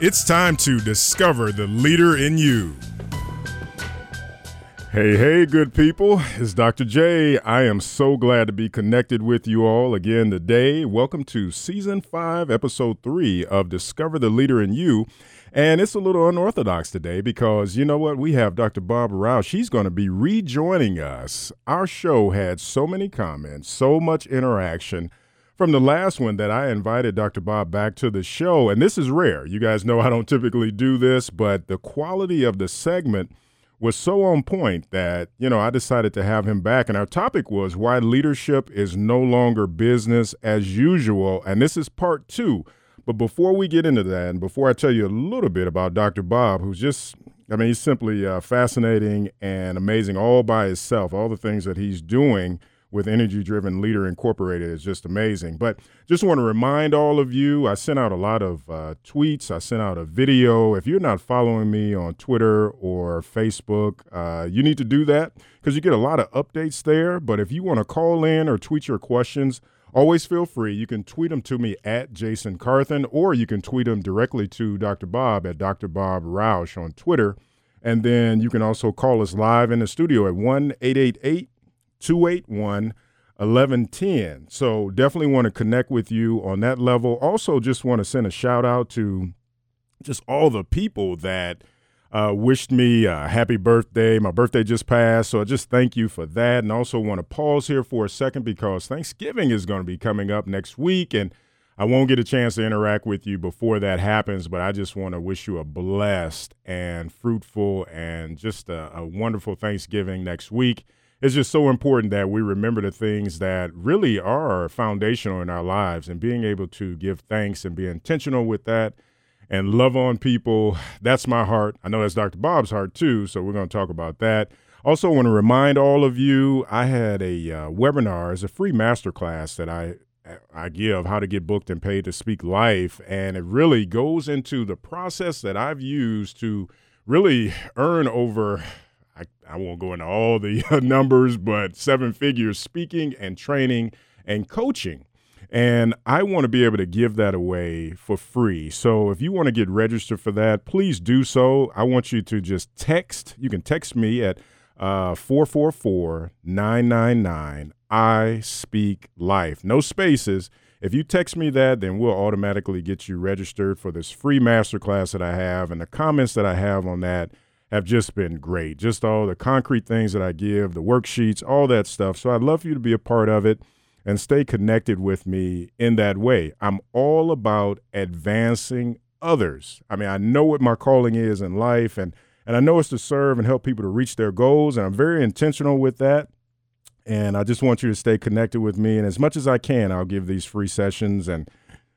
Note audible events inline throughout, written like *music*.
it's time to discover the leader in you. Hey, hey, good people. It's Dr. J. I am so glad to be connected with you all again today. Welcome to season five, episode three of Discover the Leader in You. And it's a little unorthodox today because you know what? We have Dr. Bob Rausch. She's going to be rejoining us. Our show had so many comments, so much interaction from the last one that I invited Dr. Bob back to the show. And this is rare. You guys know I don't typically do this, but the quality of the segment was so on point that, you know, I decided to have him back. And our topic was why leadership is no longer business as usual. And this is part two. But before we get into that, and before I tell you a little bit about Dr. Bob, who's just, I mean, he's simply uh, fascinating and amazing all by himself, all the things that he's doing with Energy Driven Leader Incorporated is just amazing. But just want to remind all of you I sent out a lot of uh, tweets, I sent out a video. If you're not following me on Twitter or Facebook, uh, you need to do that because you get a lot of updates there. But if you want to call in or tweet your questions, always feel free. You can tweet them to me at Jason Carthen, or you can tweet them directly to Dr. Bob at Dr. Bob Rausch on Twitter. And then you can also call us live in the studio at 1 888 281 1110. So definitely want to connect with you on that level. Also, just want to send a shout out to just all the people that uh, wished me a happy birthday. My birthday just passed, so I just thank you for that. And also want to pause here for a second because Thanksgiving is going to be coming up next week, and I won't get a chance to interact with you before that happens. But I just want to wish you a blessed and fruitful and just a, a wonderful Thanksgiving next week it's just so important that we remember the things that really are foundational in our lives and being able to give thanks and be intentional with that and love on people. That's my heart. I know that's Dr. Bob's heart too, so we're going to talk about that. Also, want to remind all of you, I had a uh, webinar, it's a free masterclass that I I give how to get booked and paid to speak life, and it really goes into the process that I've used to really earn over I, I won't go into all the *laughs* numbers, but seven figures speaking and training and coaching. And I want to be able to give that away for free. So if you want to get registered for that, please do so. I want you to just text. You can text me at uh, 444 999 I Speak Life. No spaces. If you text me that, then we'll automatically get you registered for this free masterclass that I have. And the comments that I have on that have just been great. Just all the concrete things that I give, the worksheets, all that stuff. So I'd love for you to be a part of it and stay connected with me in that way. I'm all about advancing others. I mean, I know what my calling is in life and and I know it's to serve and help people to reach their goals and I'm very intentional with that. And I just want you to stay connected with me and as much as I can, I'll give these free sessions and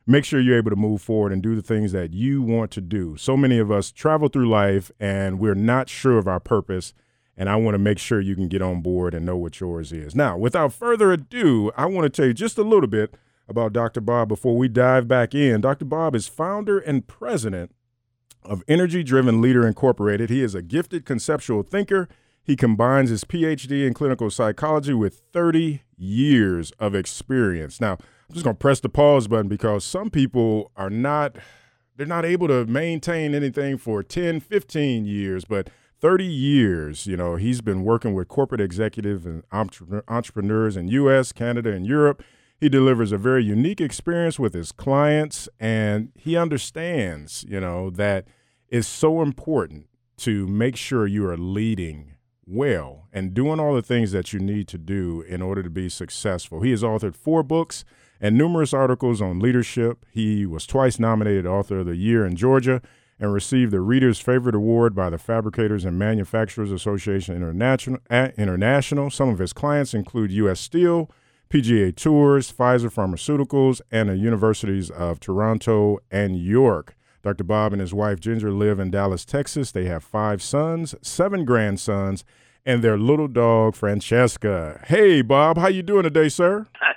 make sure you're able to move forward and do the things that you want to do. So many of us travel through life and we're not sure of our purpose. And I want to make sure you can get on board and know what yours is. Now, without further ado, I want to tell you just a little bit about Dr. Bob before we dive back in. Dr. Bob is founder and president of Energy Driven Leader Incorporated. He is a gifted conceptual thinker. He combines his PhD in clinical psychology with 30 years of experience. Now, I'm just going to press the pause button because some people are not they're not able to maintain anything for 10, 15 years, but 30 years, you know, he's been working with corporate executives and entrepreneurs in US, Canada, and Europe. He delivers a very unique experience with his clients and he understands, you know, that it's so important to make sure you are leading well and doing all the things that you need to do in order to be successful. He has authored four books and numerous articles on leadership. He was twice nominated Author of the Year in Georgia and received the Reader's Favorite Award by the Fabricators and Manufacturers Association International. Some of his clients include U.S. Steel, PGA Tours, Pfizer Pharmaceuticals, and the Universities of Toronto and York. Dr. Bob and his wife Ginger live in Dallas, Texas. They have five sons, seven grandsons, and their little dog Francesca. Hey, Bob, how you doing today, sir? *laughs*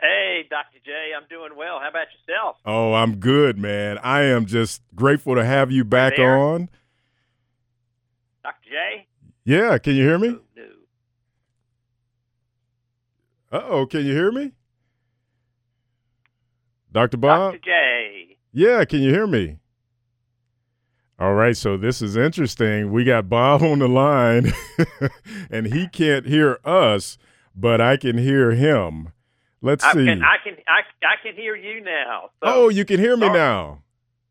Hey, Dr. J, I'm doing well. How about yourself? Oh, I'm good, man. I am just grateful to have you back on. Dr. J? Yeah, can you hear me? Oh, no. Uh oh, can you hear me? Dr. Bob? Dr. J. Yeah, can you hear me? All right, so this is interesting. We got Bob *laughs* on the line, *laughs* and he can't hear us, but I can hear him. Let's I see. Can, I can I, I can hear you now. So, oh, you can hear me sorry. now.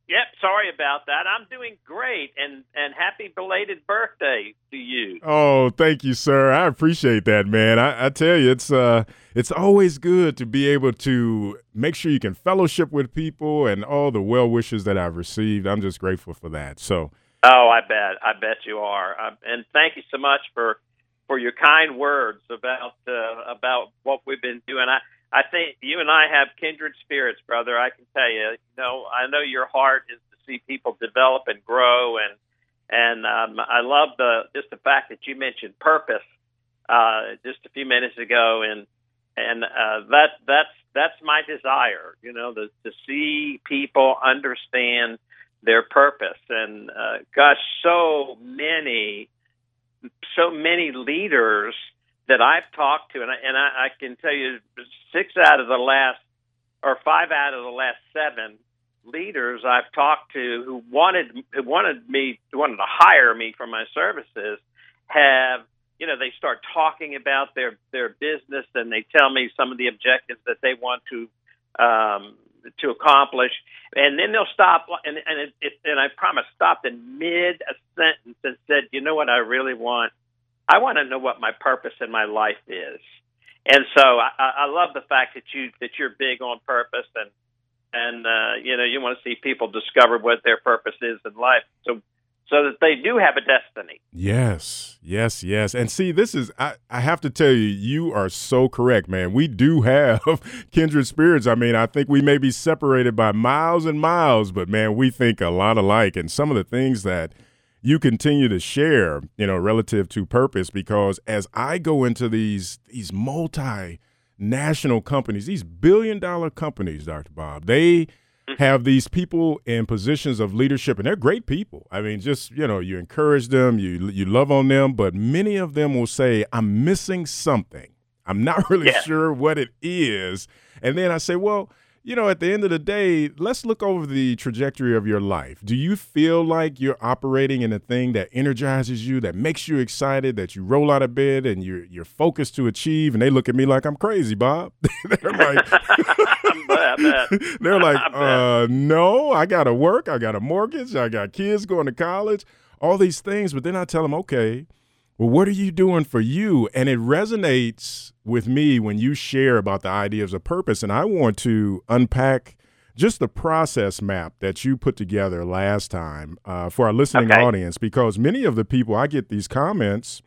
Yep, sorry about that. I'm doing great, and and happy belated birthday to you. Oh, thank you, sir. I appreciate that, man. I, I tell you, it's uh, it's always good to be able to make sure you can fellowship with people and all the well wishes that I've received. I'm just grateful for that. So. Oh, I bet. I bet you are. Um, and thank you so much for for your kind words about uh, about what we've been doing. I I think you and I have kindred spirits, brother. I can tell you. You know, I know your heart is to see people develop and grow, and and um, I love the just the fact that you mentioned purpose uh, just a few minutes ago, and and uh, that that's that's my desire. You know, to, to see people understand their purpose, and uh, gosh, so many, so many leaders that I've talked to, and I, and I, I can tell you six out of the last, or five out of the last seven leaders I've talked to who wanted who wanted me wanted to hire me for my services have you know they start talking about their their business and they tell me some of the objectives that they want to um, to accomplish. And then they'll stop and and it, it, and I promise stopped in mid a sentence and said you know what I really want I want to know what my purpose in my life is. And so I, I love the fact that you that you're big on purpose and and uh, you know you want to see people discover what their purpose is in life. So so that they do have a destiny. Yes, yes, yes. And see, this is, I, I have to tell you, you are so correct, man. We do have *laughs* kindred spirits. I mean, I think we may be separated by miles and miles, but man, we think a lot alike. And some of the things that you continue to share, you know, relative to purpose because as I go into these these multinational companies, these billion dollar companies, Dr. Bob, they mm-hmm. have these people in positions of leadership and they're great people. I mean, just, you know, you encourage them, you you love on them, but many of them will say, "I'm missing something. I'm not *laughs* really yeah. sure what it is." And then I say, "Well, you know, at the end of the day, let's look over the trajectory of your life. Do you feel like you're operating in a thing that energizes you, that makes you excited, that you roll out of bed and you're you're focused to achieve? And they look at me like I'm crazy, Bob. *laughs* *laughs* *laughs* they're like, they're like, uh, no, I got to work, I got a mortgage, I got kids going to college, all these things. But then I tell them, okay, well, what are you doing for you? And it resonates with me when you share about the ideas of purpose. And I want to unpack just the process map that you put together last time uh, for our listening okay. audience, because many of the people I get these comments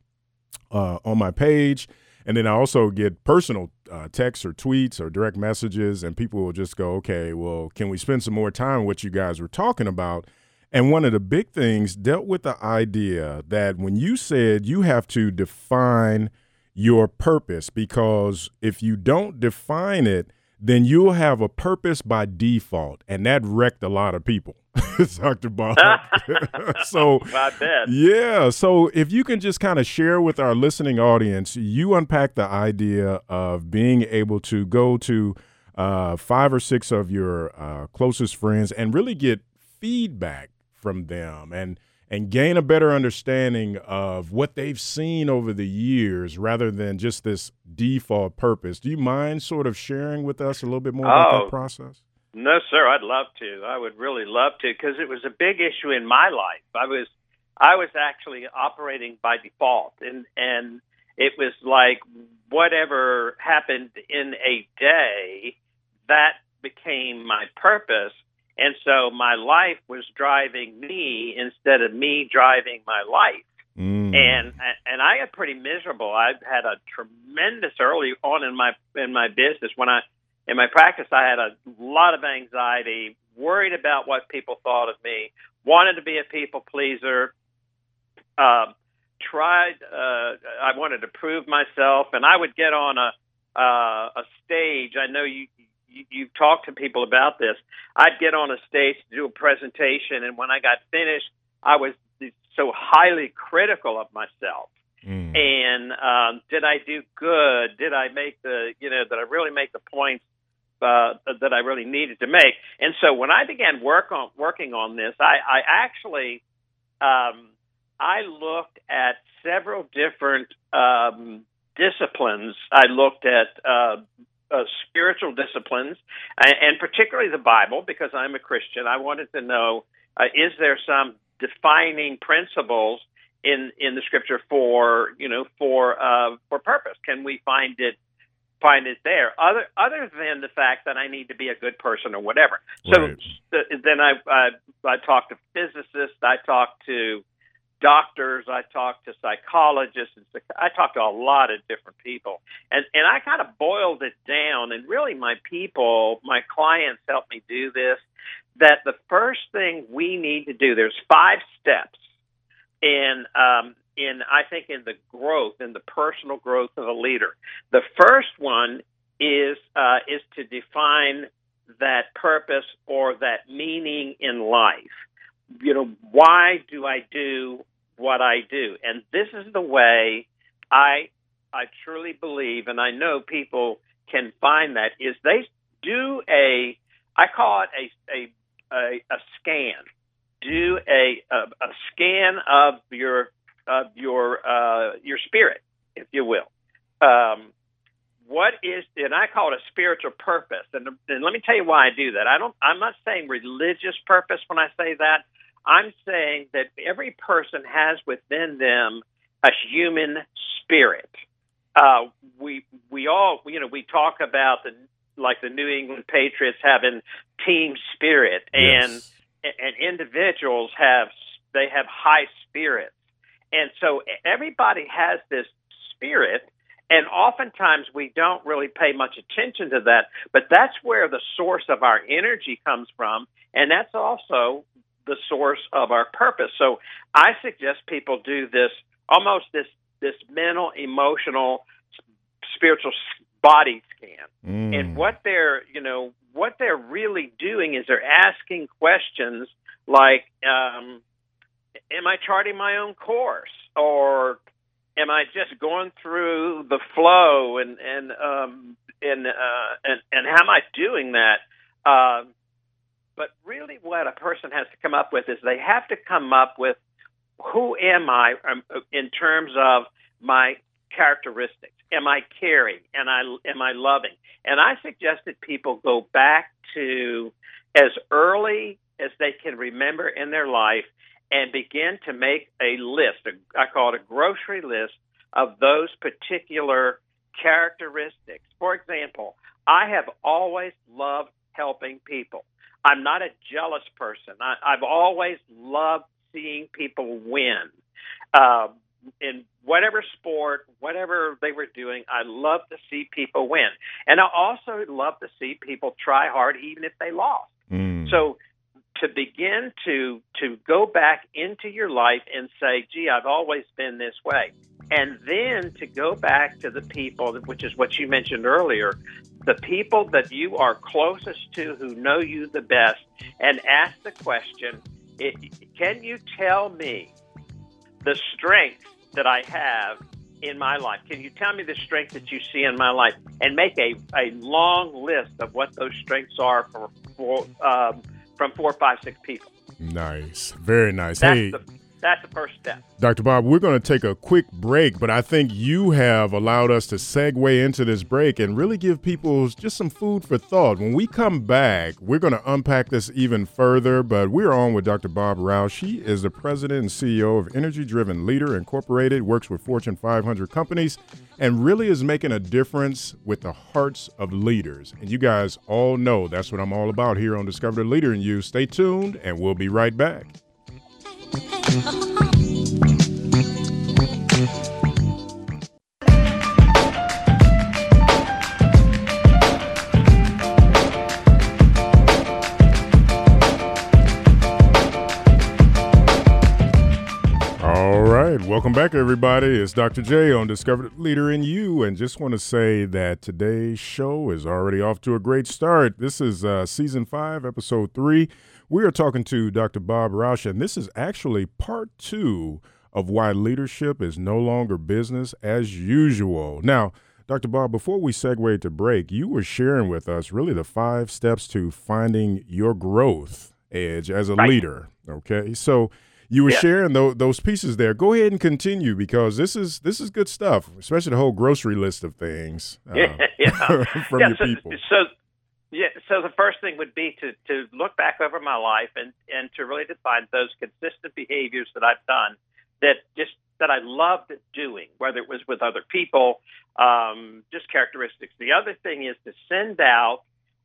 uh, on my page, and then I also get personal uh, texts or tweets or direct messages, and people will just go, okay, well, can we spend some more time on what you guys were talking about? And one of the big things dealt with the idea that when you said you have to define your purpose, because if you don't define it, then you'll have a purpose by default. And that wrecked a lot of people, *laughs* Dr. Bob. *laughs* so, yeah. So, if you can just kind of share with our listening audience, you unpack the idea of being able to go to uh, five or six of your uh, closest friends and really get feedback from them and and gain a better understanding of what they've seen over the years rather than just this default purpose. Do you mind sort of sharing with us a little bit more about that oh, process? No, sir, I'd love to. I would really love to because it was a big issue in my life. I was I was actually operating by default and and it was like whatever happened in a day that became my purpose and so my life was driving me instead of me driving my life. Mm. And and I got pretty miserable. I had a tremendous early on in my in my business when I in my practice I had a lot of anxiety, worried about what people thought of me, wanted to be a people pleaser, uh, tried. Uh, I wanted to prove myself, and I would get on a uh, a stage. I know you, you you've talked to people about this. I'd get on a stage to do a presentation, and when I got finished, I was so highly critical of myself. Mm. And um, did I do good? Did I make the you know did I really make the points uh, that I really needed to make? And so when I began work on working on this, I, I actually um, I looked at several different um, disciplines. I looked at uh, uh, spiritual disciplines, and, and, particularly the Bible, because I'm a Christian. I wanted to know uh, is there some defining principles in in the Scripture for you know for uh, for purpose? Can we find it? Find it there, other other than the fact that I need to be a good person or whatever. So right. then I, I I talked to physicists, I talked to doctors, I talked to psychologists, and I talked to a lot of different people, and and I kind of boiled it down. And really, my people, my clients, helped me do this. That the first thing we need to do, there's five steps in um, in I think in the growth, in the personal growth of a leader. The first one is uh, is to define that purpose or that meaning in life. You know, why do I do what I do. And this is the way I I truly believe, and I know people can find that is they do a I call it a a a, a scan. Do a, a, a scan of your of your uh, your spirit, if you will. Um, what is and I call it a spiritual purpose. And, and let me tell you why I do that. I don't I'm not saying religious purpose when I say that. I'm saying that every person has within them a human spirit. Uh, we we all you know we talk about the like the New England Patriots having team spirit and yes. and individuals have they have high spirits and so everybody has this spirit and oftentimes we don't really pay much attention to that but that's where the source of our energy comes from and that's also the source of our purpose. So I suggest people do this almost this this mental, emotional, spiritual body scan. Mm. And what they're you know what they're really doing is they're asking questions like, um, "Am I charting my own course?" or "Am I just going through the flow?" and and um, and uh, and and how am I doing that? Uh, but really, what a person has to come up with is they have to come up with who am I um, in terms of my characteristics. Am I caring? And I am I loving? And I suggested people go back to as early as they can remember in their life and begin to make a list. I call it a grocery list of those particular characteristics. For example, I have always loved helping people. I'm not a jealous person. I, I've always loved seeing people win. Uh, in whatever sport, whatever they were doing, I love to see people win. And I also love to see people try hard even if they lost. Mm. So to begin to to go back into your life and say, "Gee, I've always been this way." And then to go back to the people, which is what you mentioned earlier, the people that you are closest to who know you the best, and ask the question it, Can you tell me the strength that I have in my life? Can you tell me the strength that you see in my life? And make a, a long list of what those strengths are for, for um, from four, five, six people. Nice. Very nice. That's hey. The, that's the first step. Dr. Bob, we're going to take a quick break, but I think you have allowed us to segue into this break and really give people just some food for thought. When we come back, we're going to unpack this even further, but we're on with Dr. Bob Rausch. She is the president and CEO of Energy Driven Leader Incorporated, works with Fortune 500 companies, and really is making a difference with the hearts of leaders. And you guys all know that's what I'm all about here on Discover the Leader in You. Stay tuned, and we'll be right back. Welcome back, everybody. It's Dr. J on Discovered Leader in You, and just want to say that today's show is already off to a great start. This is uh, season five, episode three. We are talking to Dr. Bob Rausch, and this is actually part two of why leadership is no longer business as usual. Now, Dr. Bob, before we segue to break, you were sharing with us really the five steps to finding your growth edge as a right. leader. Okay, so you were Yeah. sharing tho- those pieces there. Go ahead and continue because this is this is good stuff, especially the whole grocery list of things uh, *laughs* yeah. *laughs* from yeah, your so, people. So, yeah, so the first thing would be to to look back over my life and and to really define those consistent behaviors that I've done that just that I loved doing, whether it was with other people, um, just characteristics. The other thing is to send out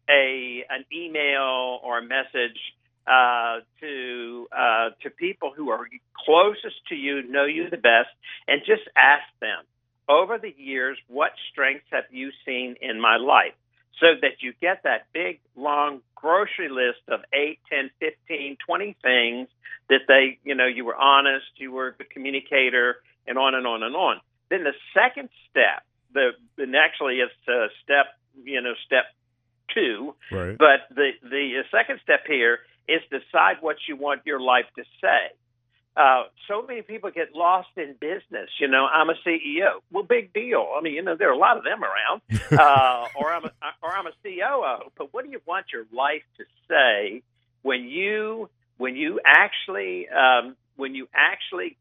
a an email or a message uh, to uh, to people who are closest to you, know you the best, and just ask them over the years what strengths have you seen in my life, so that you get that big long grocery list of eight, ten, fifteen, twenty things that they, you know, you were honest, you were a communicator, and on and on and on. Then the second step, the and actually it's uh, step, you know, step two, right. but the the second step here is decide what you want your life to say. Uh, so many people get lost in business. You know, I'm a CEO. Well, big deal. I mean, you know, there are a lot of them around. *laughs* Uh, or I'm a, or I'm a COO. But what do you want your life to say when you when you actually um, when you actually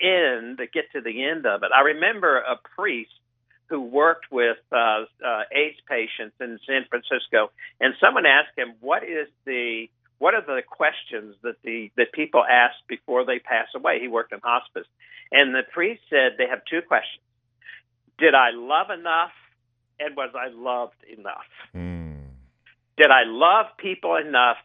end get to the end of it? I remember a priest who worked with uh, uh, AIDS patients in San Francisco, and someone asked him, "What is the what are the questions that the that people ask before they pass away?" He worked in hospice, and the priest said they have two questions: Did I love enough, and was I loved enough? Mm. Did I love people enough,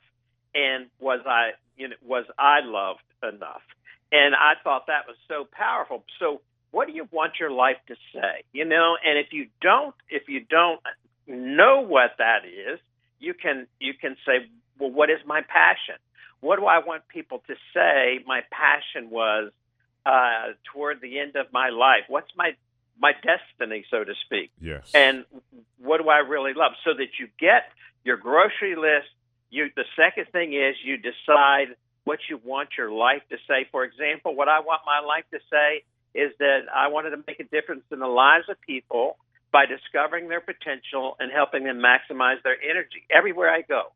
and was I you know was I loved enough? And I thought that was so powerful. So what do you want your life to say you know and if you don't if you don't know what that is you can you can say well what is my passion what do i want people to say my passion was uh toward the end of my life what's my my destiny so to speak Yes. and what do I really love? So that you get your grocery list. You the second thing is you decide what you want your life to say. For example, what I want my life to say is that I wanted to make a difference in the lives of people by discovering their potential and helping them maximize their energy everywhere I go.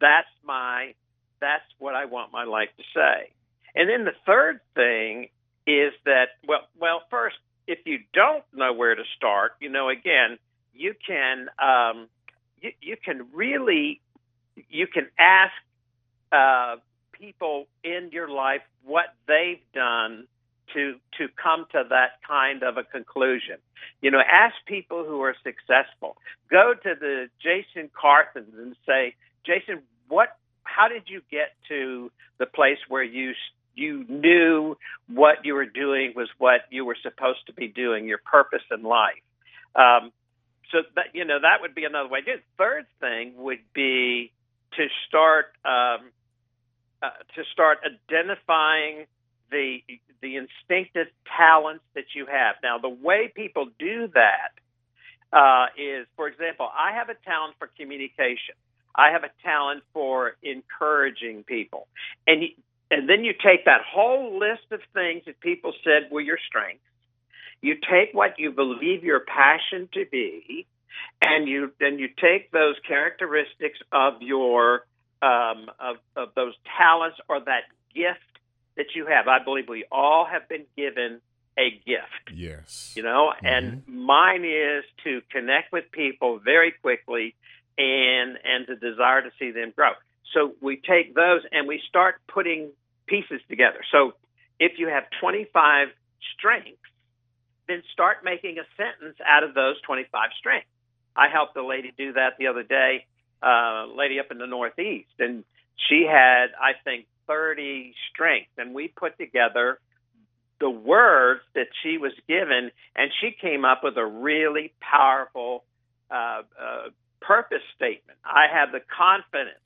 That's my that's what I want my life to say. And then the third thing is that well well first if you don't know where to start, you know again you can um, you, you can really you can ask uh, people in your life what they've done to to come to that kind of a conclusion. You know, ask people who are successful. Go to the Jason Carthens and say, Jason, what? How did you get to the place where you you knew what you were doing was what you were supposed to be doing, your purpose in life? Um, so that you know that would be another way. The third thing would be to start um, uh, to start identifying the the instinctive talents that you have. Now, the way people do that uh, is, for example, I have a talent for communication. I have a talent for encouraging people, and and then you take that whole list of things that people said were your strengths. You take what you believe your passion to be, and you then you take those characteristics of your um, of, of those talents or that gift that you have. I believe we all have been given a gift, yes. you know, and mine is to connect with people very quickly and and to desire to see them grow. So we take those and we start putting pieces together. So if you have 25 strengths, then start making a sentence out of those 25 strengths. I helped a lady do that the other day, uh, lady up in the Northeast, and she had, I think, 30 strengths, and we put together the words that she was given, and she came up with a really powerful uh, uh, purpose statement. I have the confidence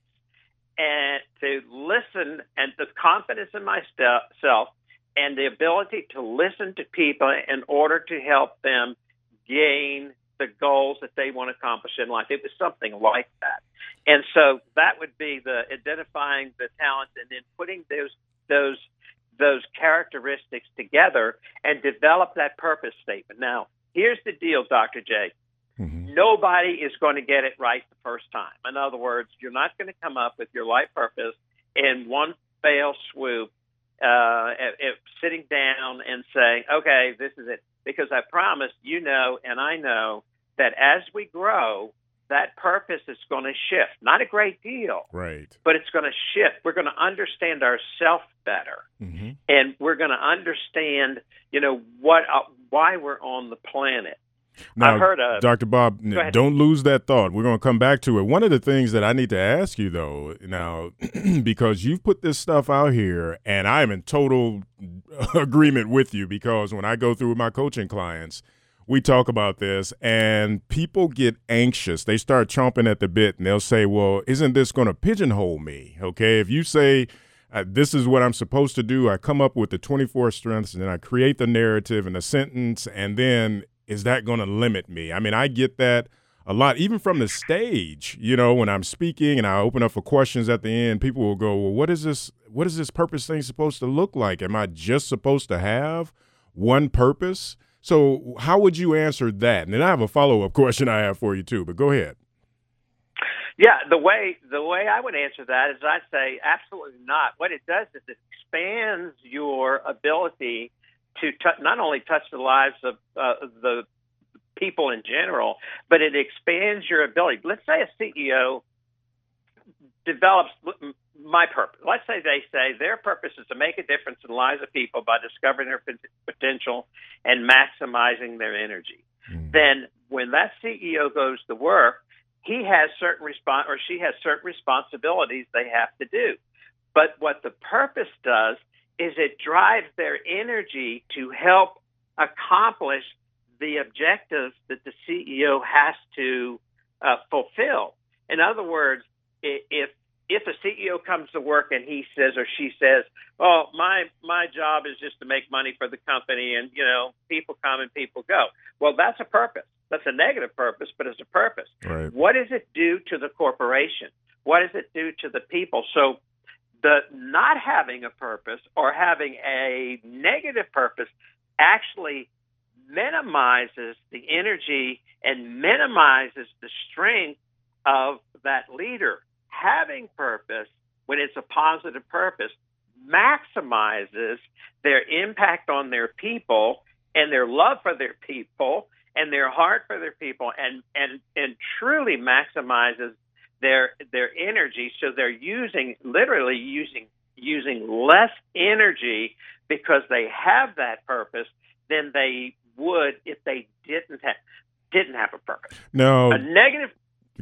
and to listen and the confidence in myself and the ability to listen to people in order to help them gain the goals that they want to accomplish in life. It was something like that. And so that would be the identifying the talents and then putting those those those characteristics together and develop that purpose statement. Now, here's the deal, Dr. J. Mm-hmm. Nobody is going to get it right the first time. In other words, you're not going to come up with your life purpose in one fail swoop, uh, if, if sitting down and saying, okay, this is it. Because I promise you know, and I know that as we grow, that purpose is going to shift. Not a great deal, right? But it's going to shift. We're going to understand ourselves better, mm-hmm. and we're going to understand, you know, what uh, why we're on the planet. Now, I've heard of, Dr. Bob, don't lose that thought. We're going to come back to it. One of the things that I need to ask you, though, now, *clears throat* because you've put this stuff out here, and I am in total *laughs* agreement with you because when I go through with my coaching clients, we talk about this, and people get anxious. They start chomping at the bit, and they'll say, Well, isn't this going to pigeonhole me? Okay. If you say, uh, this is what I'm supposed to do. I come up with the 24 strengths and then I create the narrative and the sentence, and then is that going to limit me? I mean, I get that a lot, even from the stage. You know, when I'm speaking and I open up for questions at the end, people will go, "Well, what is this? What is this purpose thing supposed to look like? Am I just supposed to have one purpose?" So, how would you answer that? And then I have a follow up *laughs* question I have for you too. But go ahead. Yeah, the way the way I would answer that is I'd say absolutely not. What it does is it expands your ability to t- not only touch the lives of uh, the people in general, but it expands your ability. Let's say a CEO develops my purpose. Let's say they say their purpose is to make a difference in the lives of people by discovering their potential and maximizing their energy. Mm. Then, when that CEO goes to work, he has certain respons- or she has certain responsibilities they have to do. But what the purpose does is it drives their energy to help accomplish the objectives that the CEO has to uh, fulfill. In other words, if if a CEO comes to work and he says or she says, "Well, my my job is just to make money for the company, and you know, people come and people go," well, that's a purpose. That's a negative purpose, but it's a purpose. Right. What does it do to the corporation? What does it do to the people? So the not having a purpose or having a negative purpose actually minimizes the energy and minimizes the strength of that leader. Having purpose, when it's a positive purpose, maximizes their impact on their people and their love for their people and their heart for their people and and and truly maximizes their their energy so they're using literally using using less energy because they have that purpose than they would if they didn't have didn't have a purpose. No. A negative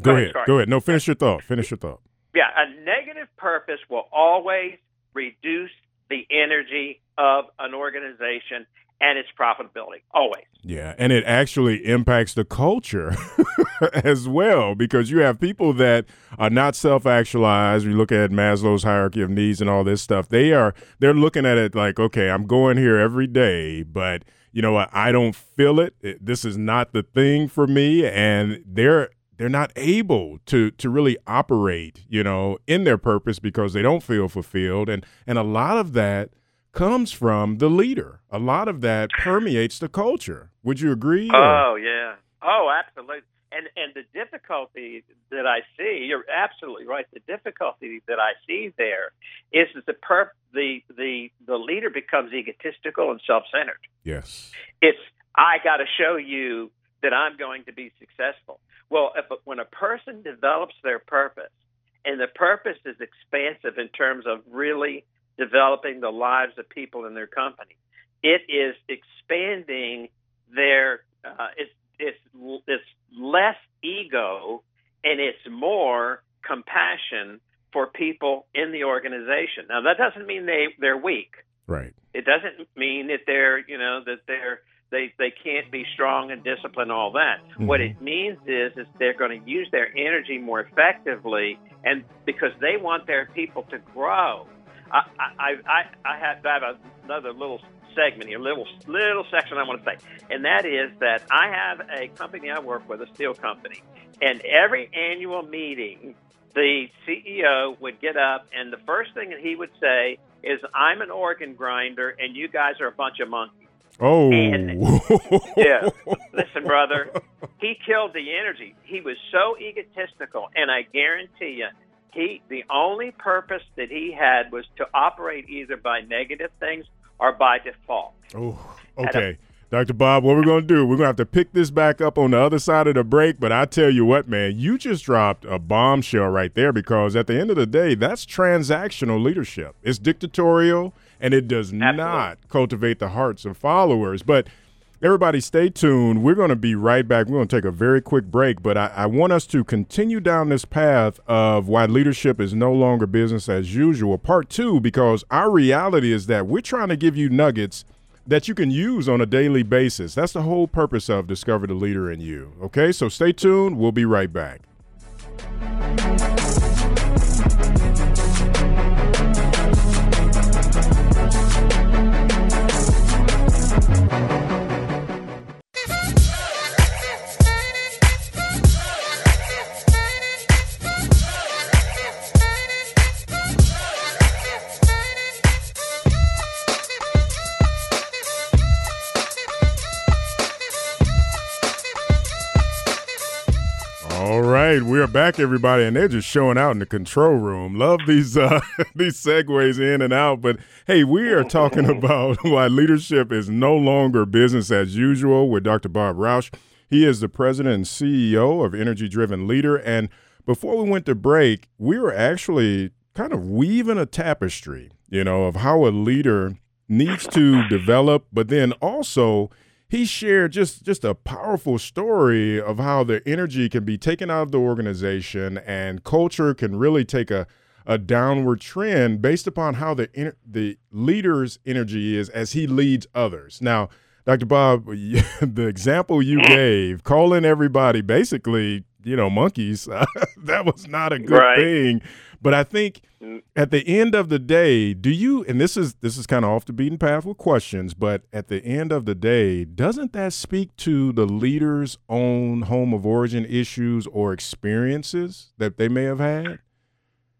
Go, ahead. Go ahead. No, finish your thought. Finish your thought. Yeah, a negative purpose will always reduce the energy of an organization and its profitability always. Yeah, and it actually impacts the culture *laughs* as well because you have people that are not self-actualized. You look at Maslow's hierarchy of needs and all this stuff. They are they're looking at it like, okay, I'm going here every day, but you know what? I don't feel it. it. This is not the thing for me, and they're they're not able to to really operate, you know, in their purpose because they don't feel fulfilled, and and a lot of that comes from the leader. A lot of that permeates the culture. Would you agree? Oh yeah. Oh, absolutely. And and the difficulty that I see, you're absolutely right. The difficulty that I see there is that the perp the the the leader becomes egotistical and self centered. Yes. It's I got to show you that I'm going to be successful. Well, if, when a person develops their purpose, and the purpose is expansive in terms of really developing the lives of people in their company. It is expanding their uh, it's it's it's less ego and it's more compassion for people in the organization. Now that doesn't mean they they're weak. Right. It doesn't mean that they're you know that they're they they can't be strong and disciplined all that. Mm-hmm. What it means is is they're going to use their energy more effectively and because they want their people to grow I, I, I, I have, I have another little segment here, little little section I want to say, and that is that I have a company I work with, a steel company, and every annual meeting, the CEO would get up, and the first thing that he would say is, "I'm an organ grinder, and you guys are a bunch of monkeys." Oh, And- yeah. *laughs* Listen, brother, he killed the energy. He was so egotistical, and I guarantee you, he the only purpose that he had was to operate either by negative things or by default. Oh, okay. Dr. Bob, what we're going to do, we're going to have to pick this back up on the other side of the break. But I tell you what, man, you just dropped a bombshell right there because at the end of the day, that's transactional leadership. It's dictatorial and it does not cultivate the hearts of followers. But everybody, stay tuned. We're going to be right back. We're going to take a very quick break, but I, I want us to continue down this path of why leadership is no longer business as usual. Part two, because our reality is that we're trying to give you nuggets that you can use on a daily basis. That's the whole purpose of Discover the Leader in You. Okay, so stay tuned. We'll be right back. We are back, everybody, and they're just showing out in the control room. Love these uh, *laughs* these segues in and out, but hey, we are talking *laughs* about *laughs* why leadership is no longer business as usual with Dr. Bob Rausch. He is the president and CEO of Energy Driven Leader, and before we went to break, we were actually kind of weaving a tapestry, you know, of how a leader needs to develop, but then also he shared just just a powerful story of how the energy can be taken out of the organization and culture can really take a a downward trend based upon how the the leader's energy is as he leads others. Now, Dr. Bob, *laughs* the example you mm. gave, calling everybody basically, you know, monkeys, *laughs* that was not a good Right. thing. But I think Mm. at the end of the day, do you and this is this is kind of off the beaten path with questions, but at the end of the day, doesn't that speak to the leader's own home of origin issues or experiences that they may have had?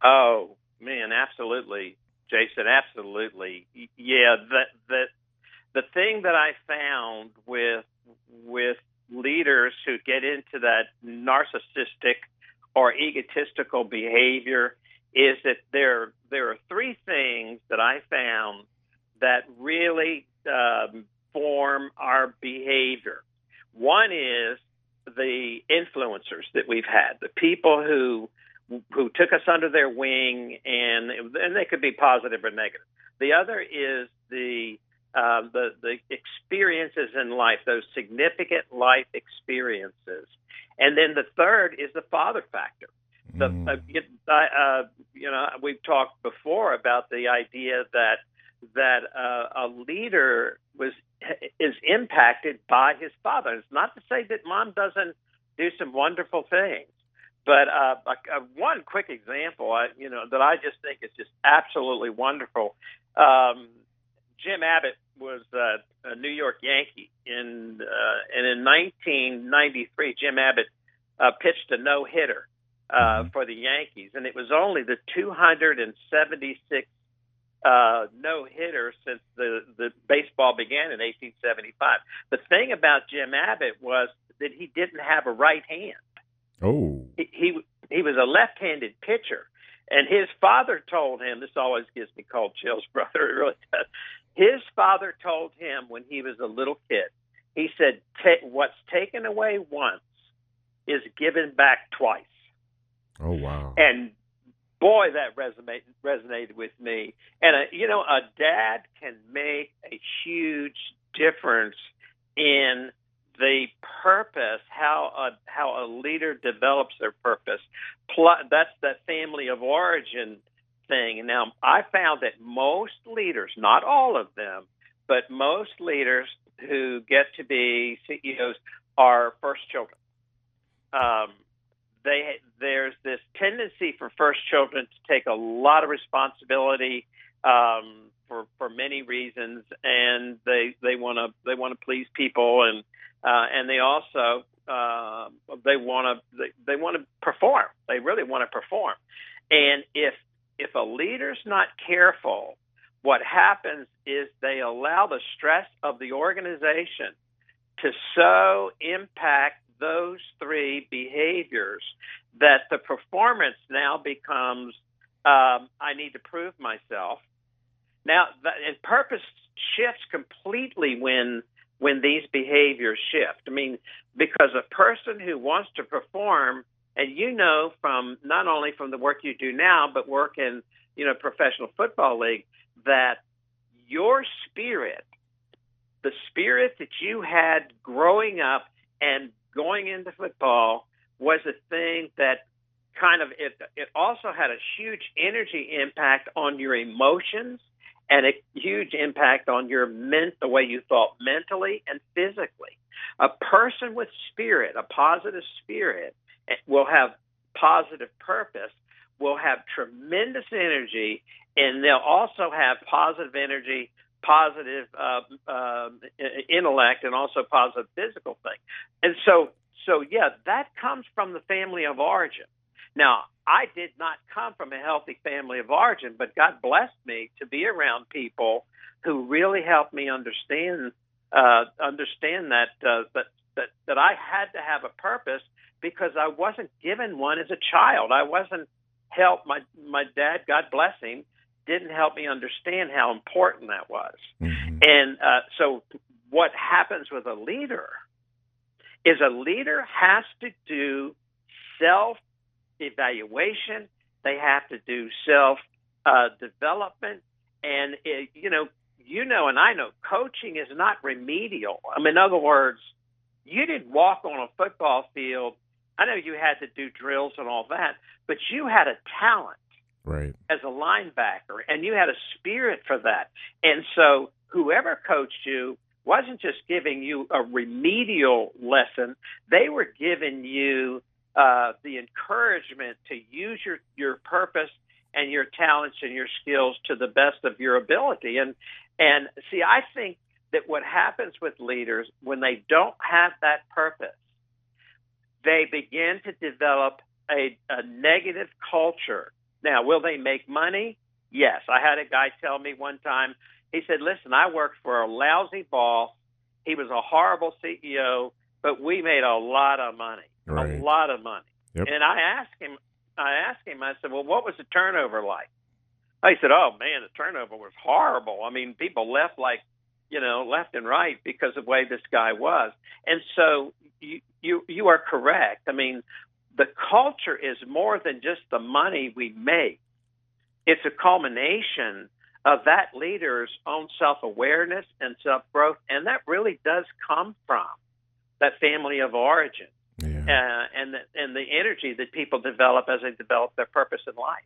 Oh man, absolutely, Jason, absolutely. Yeah, the the the thing that I found with with leaders who get into that narcissistic or egotistical behavior is that there there are three things that I found that really um, form our behavior. One is the influencers that we've had, the people who who took us under their wing, and and they could be positive or negative. The other is the uh, the the experiences in life, those significant life experiences, and then the third is the father factor. The Mm. uh, you, I, uh, you know we've talked before about the idea that that uh, a leader was is impacted by his father. It's not to say that mom doesn't do some wonderful things, but uh, a, a, one quick example, I, you know, that I just think is just absolutely wonderful. Um, Jim Abbott was uh, a New York Yankee, in, uh, and in 1993, Jim Abbott uh, pitched a no hitter uh, for the Yankees, and it was only the 276 uh, no hitter since the, the baseball began in 1875. The thing about Jim Abbott was that he didn't have a right hand. Oh. He, he he was a left-handed pitcher, and his father told him. This always gives me cold chills, *laughs* brother. It really does. His father told him when he was a little kid. He said, "What's taken away once is given back twice." Oh wow. And boy, that resonate, resonated with me. And a, you know, a dad can make a huge difference in the purpose, how a how a leader develops their purpose. Plus, that's that family of origin thing. And now, I found that most leaders, not all of them, but most leaders who get to be CEOs are first children. Um, they there's this tendency for first children to take a lot of responsibility um, for for many reasons, and they they want to they want to please people, and uh, and they also uh, they want to they, they want to perform. They really want to perform, and if if a leader's not careful, what happens is they allow the stress of the organization to so impact those three behaviors that the performance now becomes um, I need to prove myself. Now, the, and purpose shifts completely when when these behaviors shift. I mean, because a person who wants to perform, and you know from not only from the work you do now, but work in you know professional football league, that your spirit, the spirit that you had growing up and going into football, was a thing that kind of it it also had a huge energy impact on your emotions and a huge impact on your ment the way you thought mentally and physically. A person with spirit, a positive spirit, eh, will have positive purpose, will have tremendous energy, and they'll also have positive energy, positive uh, uh, intellect, and also positive physical thing. And so, so yeah, that comes from the family of origin. Now, I did not come from a healthy family of origin, but God blessed me to be around people who really helped me understand uh, understand that, uh, that that that I had to have a purpose because I wasn't given one as a child. I wasn't helped. My my dad, God bless him, didn't help me understand how important that was. Mm-hmm. And uh, so, what happens with a leader is a leader has to do self evaluation. They have to do self uh, development, and it, you know, you know, and I know, coaching is not remedial. I mean, in other words, you didn't walk on a football field. I know you had to do drills and all that, but you had a talent right as a linebacker and you had a spirit for that and so whoever coached you wasn't just giving you a remedial lesson they were giving you uh, the encouragement to use your, your purpose and your talents and your skills to the best of your ability. And and see, I think that what happens with leaders when they don't have that purpose, they begin to develop a, a negative culture. Now, will they make money? Yes. I had a guy tell me one time. He said, "Listen, I worked for a lousy boss. He was a horrible CEO, but we made a lot of money." right. a lot of money. Yep. And I asked him, I asked him, I said, well, what was the turnover like? He said, oh man, the turnover was horrible. I mean, people left like, you know, left and right because of the way this guy was. And so you, you, you are correct. I mean, the culture is more than just the money we make. It's a culmination of that leader's own self awareness and self growth. And that really does come from that family of origin yeah. uh, and the, and the energy that people develop as they develop their purpose in life.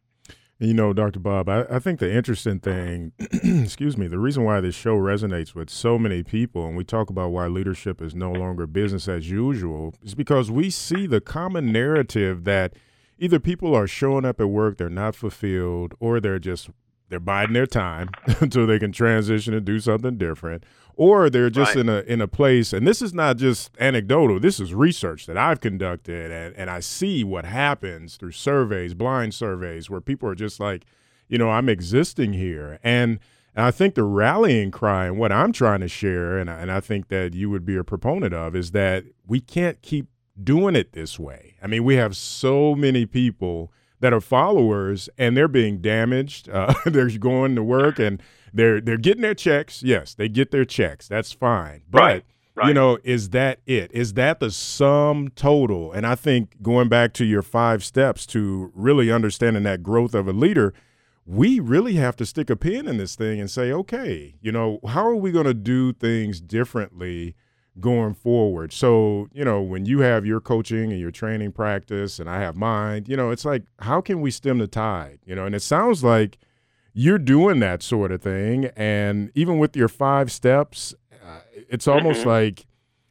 You know, Dr. Bob, I, I think the interesting thing, *clears throat* excuse me, the reason why this show resonates with so many people, and we talk about why leadership is no longer business as usual, is because we see the common narrative that either people are showing up at work, they're not fulfilled, or they're just they're biding their time *laughs* until they can transition and do something different or they're just right. in a in a place and this is not just anecdotal this is research that i've conducted and, and i see what happens through surveys blind surveys where people are just like you know i'm existing here and, and i think the rallying cry and what i'm trying to share and, and i think that you would be a proponent of is that we can't keep doing it this way i mean we have so many people that are followers and they're being damaged uh, *laughs* they're going to work and they're they're getting their checks. Yes, they get their checks. That's fine. But right. Right. you know, is that it? Is that the sum total? And I think going back to your five steps to really understanding that growth of a leader, we really have to stick a pin in this thing and say, okay, you know, how are we going to do things differently going forward? So, you know, when you have your coaching and your training practice and I have mine, you know, it's like, how can we stem the tide? You know, and it sounds like – you're doing that sort of thing. And even with your five steps, uh, it's almost mm-hmm. like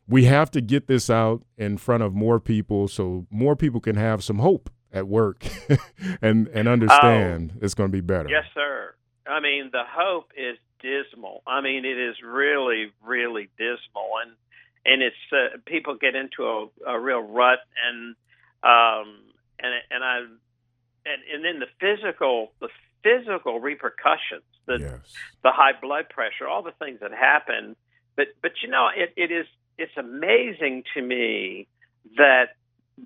we have to get this out in front of more people so more people can have some hope at work *laughs* and and understand oh, it's going to be better. Yes, sir. I mean, the hope is dismal. I mean, it is really, really dismal, and and it's uh, people get into a, a real rut, and um, and and I and and then the physical the physical repercussions, the yes. the high blood pressure, all the things that happen. But but you know, it, it is it's amazing to me that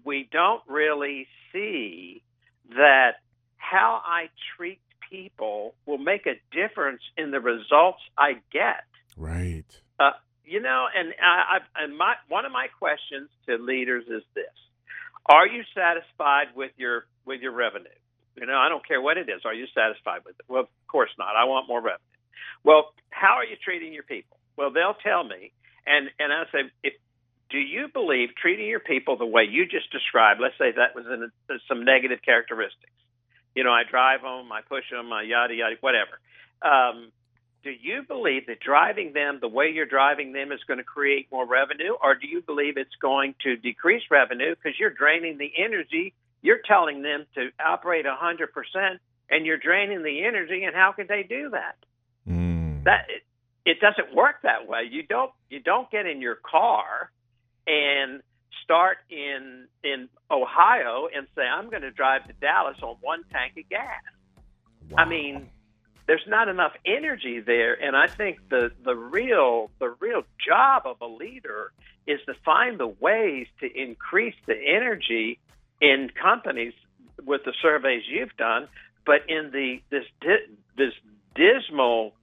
we don't really see that how I treat people will make a difference in the results I get. Right. Uh, you know, and I, I, and my one of my questions to leaders is this: Are you satisfied with your with your revenue? You know, I don't care what it is. Are you satisfied with it? Well, of course not. I want more revenue. Well, how are you treating your people? Well, they'll tell me, and and I say, if do you believe treating your people the way you just described? Let's say that was in a, some negative characteristics. You know, I drive them, I push them, I yada yada, whatever. Um, do you believe that driving them the way you're driving them is going to create more revenue, or do you believe it's going to decrease revenue because you're draining the energy? You're telling them to operate 100%, and you're draining the energy, and how could they do that? Mm. That it, it doesn't work that way. You don't you don't get in your car and start in in Ohio and say I'm going to drive to Dallas on one tank of gas. Wow. I mean, there's not enough energy there, and I think the the real the real job of a leader is to find the ways to increase the energy in companies with the surveys you've done, but in the this this dismal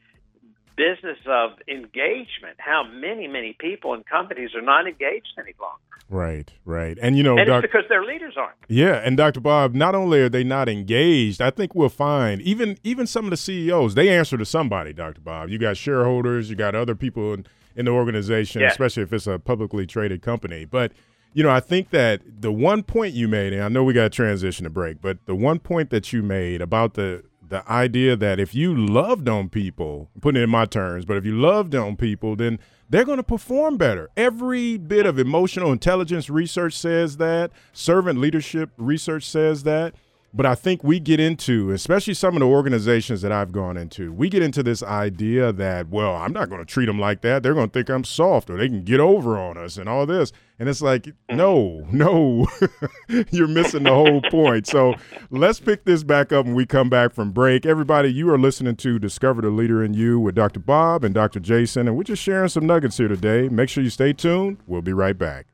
business of engagement, how many, many people and companies are not engaged any longer. Right, right. And, you know, and doc- because their leaders aren't. Yeah. And Dr. Bob, not only are they not engaged, I think we'll find even even some of the CEOs, they answer to somebody, Dr. Bob. You got shareholders, you got other people in, in the organization, yeah. especially if it's a publicly traded company. But, you know, I think that the one point you made, and I know we got to transition to break, but the one point that you made about the the idea that if you loved on people, putting it in my terms, but if you loved on people, then they're going to perform better. Every bit of emotional intelligence research says that, servant leadership research says that. But I think we get into, especially some of the organizations that I've gone into, we get into this idea that, well, I'm not going to treat them like that. They're going to think I'm soft or they can get over on us and all this. And it's like, mm-hmm. no, no, *laughs* you're missing the whole *laughs* point. So let's pick this back up when we come back from break. Everybody, you are listening to Discover the Leader in You with Dr. Bob and Dr. Jason, and we're just sharing some nuggets here today. Make sure you stay tuned. We'll be right back.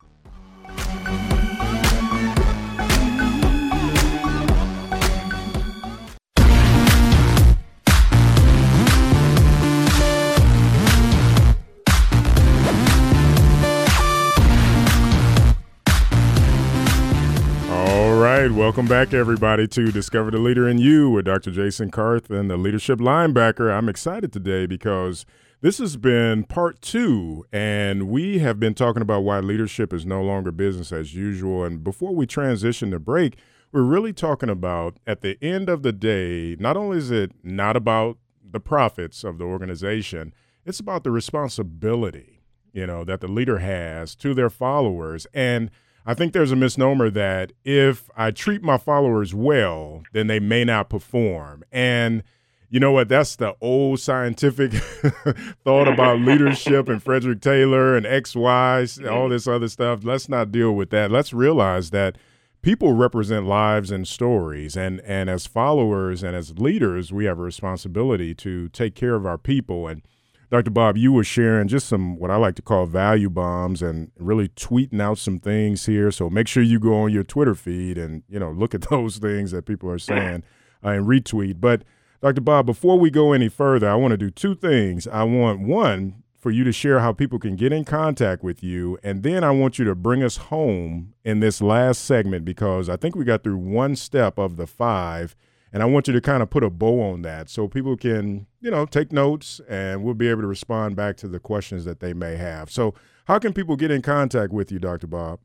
Right, welcome back, everybody, to Discover the Leader in You with Dr. Jason Carthen the Leadership Linebacker. I'm excited today because this has been part two, and we have been talking about why leadership is no longer business as usual. And before we transition to break, we're really talking about at the end of the day, not only is it not about the profits of the organization, it's about the responsibility, you know, that the leader has to their followers. And I think there's a misnomer that if I treat my followers well, then they may not perform. And you know what? That's the old scientific *laughs* thought *laughs* about leadership and Frederick Taylor and XY, mm-hmm. all this other stuff. Let's not deal with that. Let's realize that people represent lives and stories. And, and as followers and as leaders, we have a responsibility to take care of our people. And Dr. Bob, you were sharing just some what I like to call value bombs and really tweeting out some things here. So make sure you go on your Twitter feed and you know look at *laughs* those things that people are saying uh, and retweet. But Dr. Bob, before we go any further, I want to do two things. I want one for you to share how people can get in contact with you, and then I want you to bring us home in this last segment because I think we got through one step of the five and I want you to kind of put a bow on that so people can, you know, take notes and we'll be able to respond back to the questions that they may have. So, how can people get in contact with you, Dr. Bob?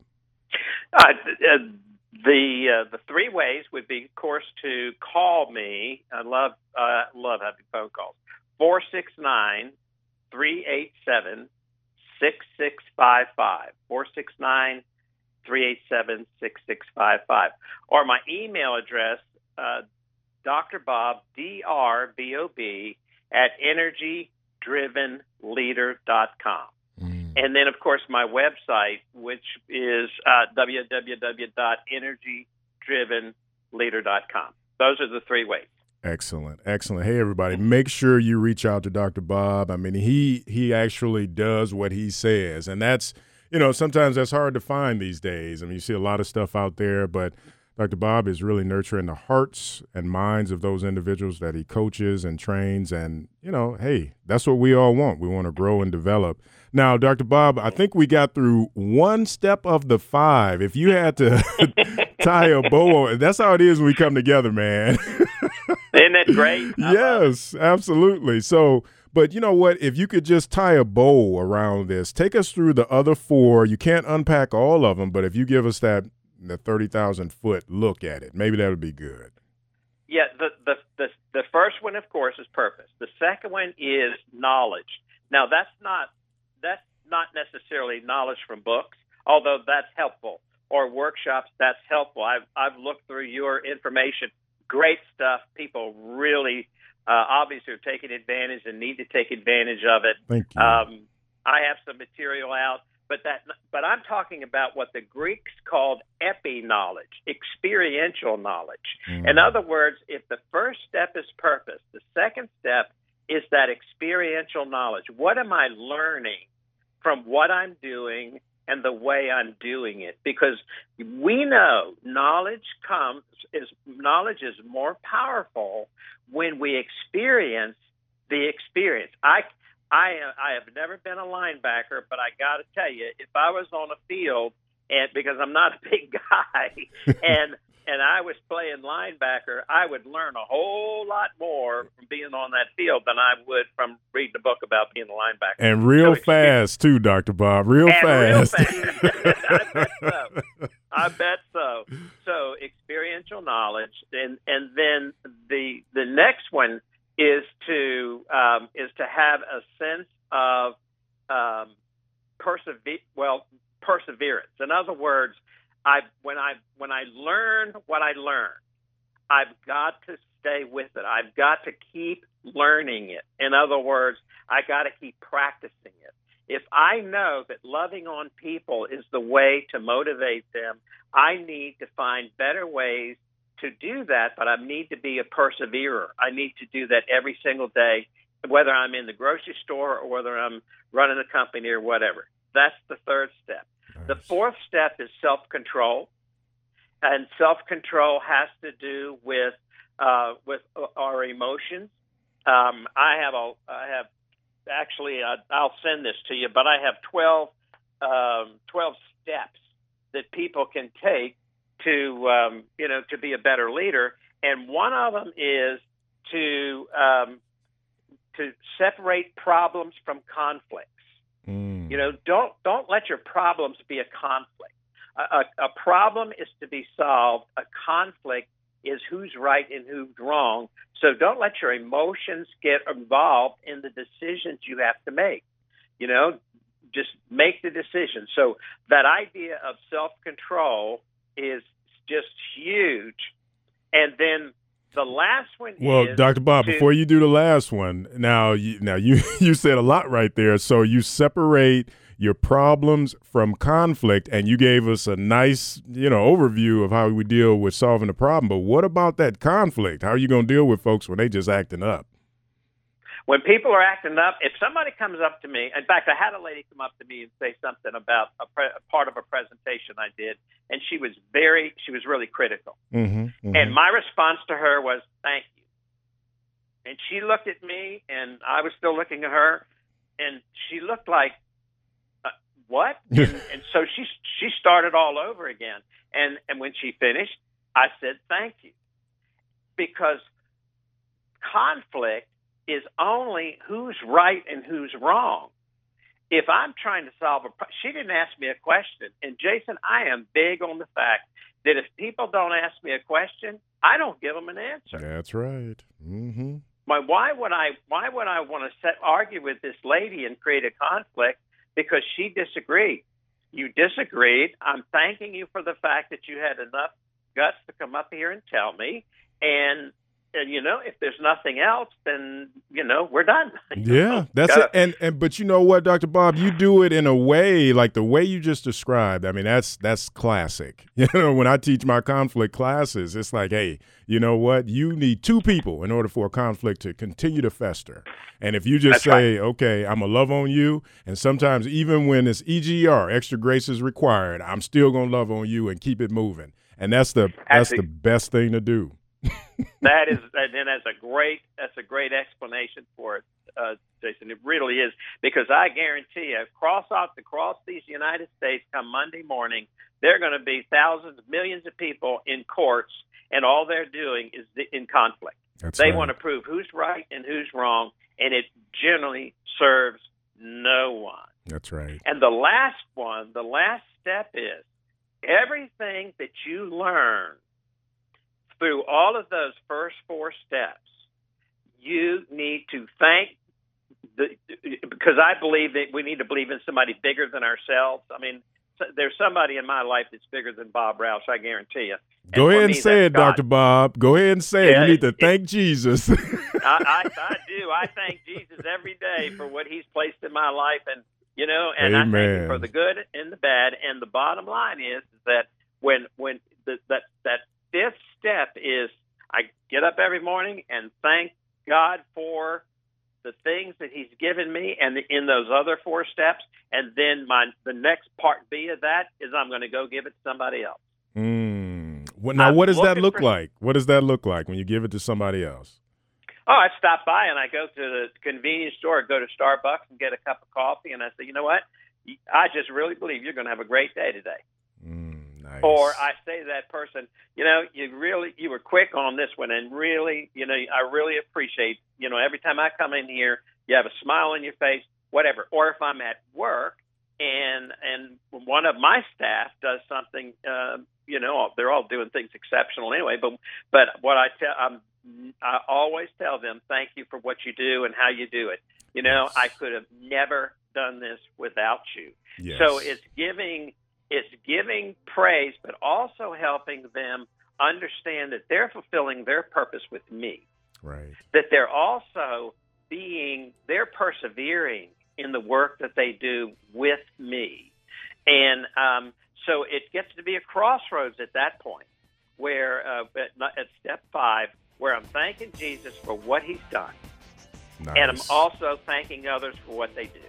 Uh, uh, the uh, the three ways would be, of course, to call me. I love uh, love having phone calls. Four six nine three eight seven six six five five. Four six nine three eight seven six six five five. Or my email address, uh, Dr. Bob, D R B O B, at energydrivenleader.com. Mm. And then, of course, my website, which is uh, www.energydrivenleader.com. Those are the three ways. Excellent, excellent. Hey, everybody, make sure you reach out to Dr. Bob. I mean, he he actually does what he says, and that's you know sometimes that's hard to find these days. I mean, you see a lot of stuff out there, but Dr. Bob is really nurturing the hearts and minds of those individuals that he coaches and trains, and you know, hey, that's what we all want. We want to grow and develop. Now, Dr. Bob, I think we got through one step of the five. If you had to *laughs* tie a bow, that's how it is when we come together, man. *laughs* Isn't that great? yes, absolutely. So, but you know what? If you could just tie a bow around this, take us through the other four. You can't unpack all of them, but if you give us that the thirty thousand foot look at it, maybe that would be good. Yeah, the, the the the first one, of course, is purpose. The second one is knowledge. Now, that's not that's not necessarily knowledge from books, although that's helpful, or workshops. That's helpful. I've I've looked through your information great stuff. People really, uh, obviously, are taking advantage and need to take advantage of it. Thank you. Um, I have some material out, but that, but I'm talking about what the Greeks called epi knowledge, experiential knowledge. Mm. In other words, if the first step is purpose, the second step is that experiential knowledge. What am I learning from what I'm doing and the way I'm doing it because we know knowledge comes is knowledge is more powerful when we experience the experience. I I I have never been a linebacker, but I got to tell you, if I was on a field and because I'm not a *laughs* big guy and and I was playing linebacker, I would learn a whole lot more from being on that field than I would from reading a book about being a linebacker. And real so fast too, Doctor Bob. Real fast. Real fast. *laughs* I bet so. *laughs* I bet so. So experiential knowledge, and and then the the next one is to um, is to have a sense of um, persever well perseverance. In other words I when I when I learn what I learn, I've got to stay with it. I've got to keep learning it. In other words, I got to keep practicing it. If I know that loving on people is the way to motivate them, I need to find better ways to do that, but I need to be a perseverer. I need to do that every single day, whether I'm in the grocery store or whether I'm running a company or whatever. That's the third step. The fourth step is self control, and self control has to do with uh, with our emotions. Um, I have a I have actually uh, I'll send this to you, but I have 12, um, 12 steps that people can take to um, you know to be a better leader, and one of them is to um, to separate problems from conflicts. Mm. You know, don't don't let your problems be a conflict. A, a, a problem is to be solved. A conflict is who's right and who's wrong. So don't let your emotions get involved in the decisions you have to make. You know, just make the decision. So that idea of self control is just huge. And then the last one well, Dr. Bob, to, before you do the last one, now you now you *laughs* you said a lot right there. So you separate your problems from conflict and you gave us a nice, you know, overview of how we deal with solving the problem. But what about that conflict? How are you going to deal with folks when they just acting up? When people are acting up, if somebody comes up to me, in fact, I had a lady come up to me and say something about a, pre- a part of a presentation I did, and she was very, she was really critical. Mm-hmm, mm-hmm. And my response to her was, "Thank you." And she looked at me, and I was still looking at her, and she looked like, uh, "What?" *laughs* and, and so she she started all over again. And and when she finished, I said, "Thank you," because conflict is only who's right and who's wrong. If I'm trying to solve a, she didn't ask me a question, and Jason, I am big on the fact that if people don't ask me a question, I don't give them an answer. That's right. Mm-hmm. My, why would I? Why would I want to set, argue with this lady and create a conflict because she disagreed? You disagreed. I'm thanking you for the fact that you had enough guts to come up here and tell me, and and you know, if there's nothing else, then you know we're done. *laughs* yeah, that's it. And and but you know what, Doctor Bob, you do it in a way like the way you just described. I mean, that's that's classic. *laughs* You know, when I teach my conflict classes, it's like, hey, you know what? You need two people in order for a conflict to continue to fester. And if you just That's say, right. okay, I'm gonna love on you, and sometimes even when it's EGR, extra grace is required, I'm still gonna love on you and keep it moving. And that's the that's the best thing to do. That is, and that's a great that's a great explanation for it, uh, Jason. It really is because I guarantee you, across across these United States, come Monday morning, there are going to be thousands, millions of people in courts, and all they're doing is in conflict. That's they right. want to prove who's right and who's wrong, and it generally serves no one. That's right. And the last one, the last step is everything that you learn through all of those first four steps, you need to thank the because I believe that we need to believe in somebody bigger than ourselves. I mean, there's somebody in my life that's bigger than Bob Rausch. I guarantee you. Go ahead and say it, Doctor Bob. Go ahead and say yeah, it. You need to it, thank Jesus. *laughs* I, *laughs* I, I do. I thank Jesus every day for what He's placed in my life, and you know, and Amen. I thank Him for the good and the bad. And the bottom line is, is that when when the, that that fifth step is, I get up every morning and thank God for the things that He's given me, and in those other four steps, and then my the next part B of that is I'm going to go give it to somebody else. Mm. Well, now, I'm what does that look for- like? What does that look like when you give it to somebody else? Oh, I stop by and I go to the convenience store, go to Starbucks and get a cup of coffee, and I say, you know what? I just really believe you're going to have a great day today. Nice. Or I say to that person, you know, you really you were quick on this one, and really, you know, I really appreciate, you know, every time I come in here, you have a smile on your face, whatever. Or if I'm at work and and one of my staff does something, uh, you know, they're all doing things exceptional anyway. But but what I tell, I'm, I always tell them, thank you for what you do and how you do it. You know, Yes. I could have never done this without you. yes. So it's giving it's giving praise, but also helping them understand that they're fulfilling their purpose with me. right. That they're also being they're persevering in the work that they do with me, and um, so it gets to be a crossroads at that point, where uh, at, at step five, where I'm thanking Jesus for what He's done, Nice. and I'm also thanking others for what they do.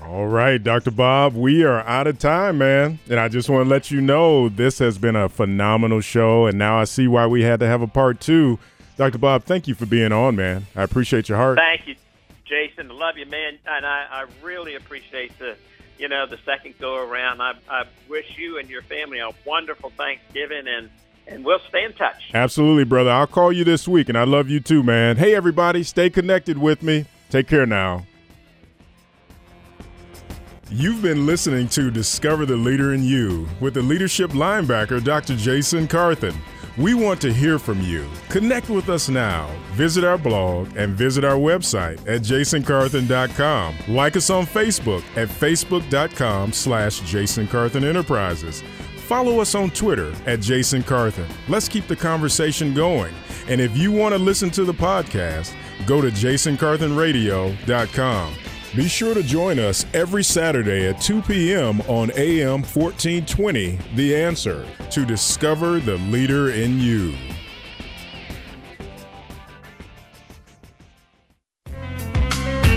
All right, Dr. Bob, we are out of time, man. And I just want to let you know this has been a phenomenal show. And now I see why we had to have a part two. Dr. Bob, thank you for being on, man. I appreciate your heart. Thank you, Jason. I love you, man, and I, I really appreciate the, you know, the second go around. I, I wish you and your family a wonderful Thanksgiving, and and we'll stay in touch. Absolutely, brother. I'll call you this week, and I love you too, man. Hey, everybody, stay connected with me. Take care now. You've been listening to Discover the Leader in You with the leadership linebacker, Dr. Jason Carthen. We want to hear from you. Connect with us now. Visit our blog and visit our website at jasoncarthen.com. Like us on Facebook at facebook.com slash Jason Enterprises. Follow us on Twitter at Jason Carthen. Let's keep the conversation going. And if you want to listen to the podcast, go to jasoncarthenradio.com. Be sure to join us every Saturday at 2 p.m. on AM 1420, The Answer, to discover the leader in you.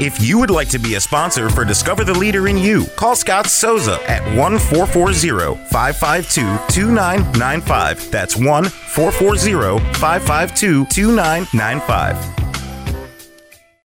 If you would like to be a sponsor for Discover the Leader in You, call Scott Souza at 1 440 552 2995. That's 1 440 552 2995.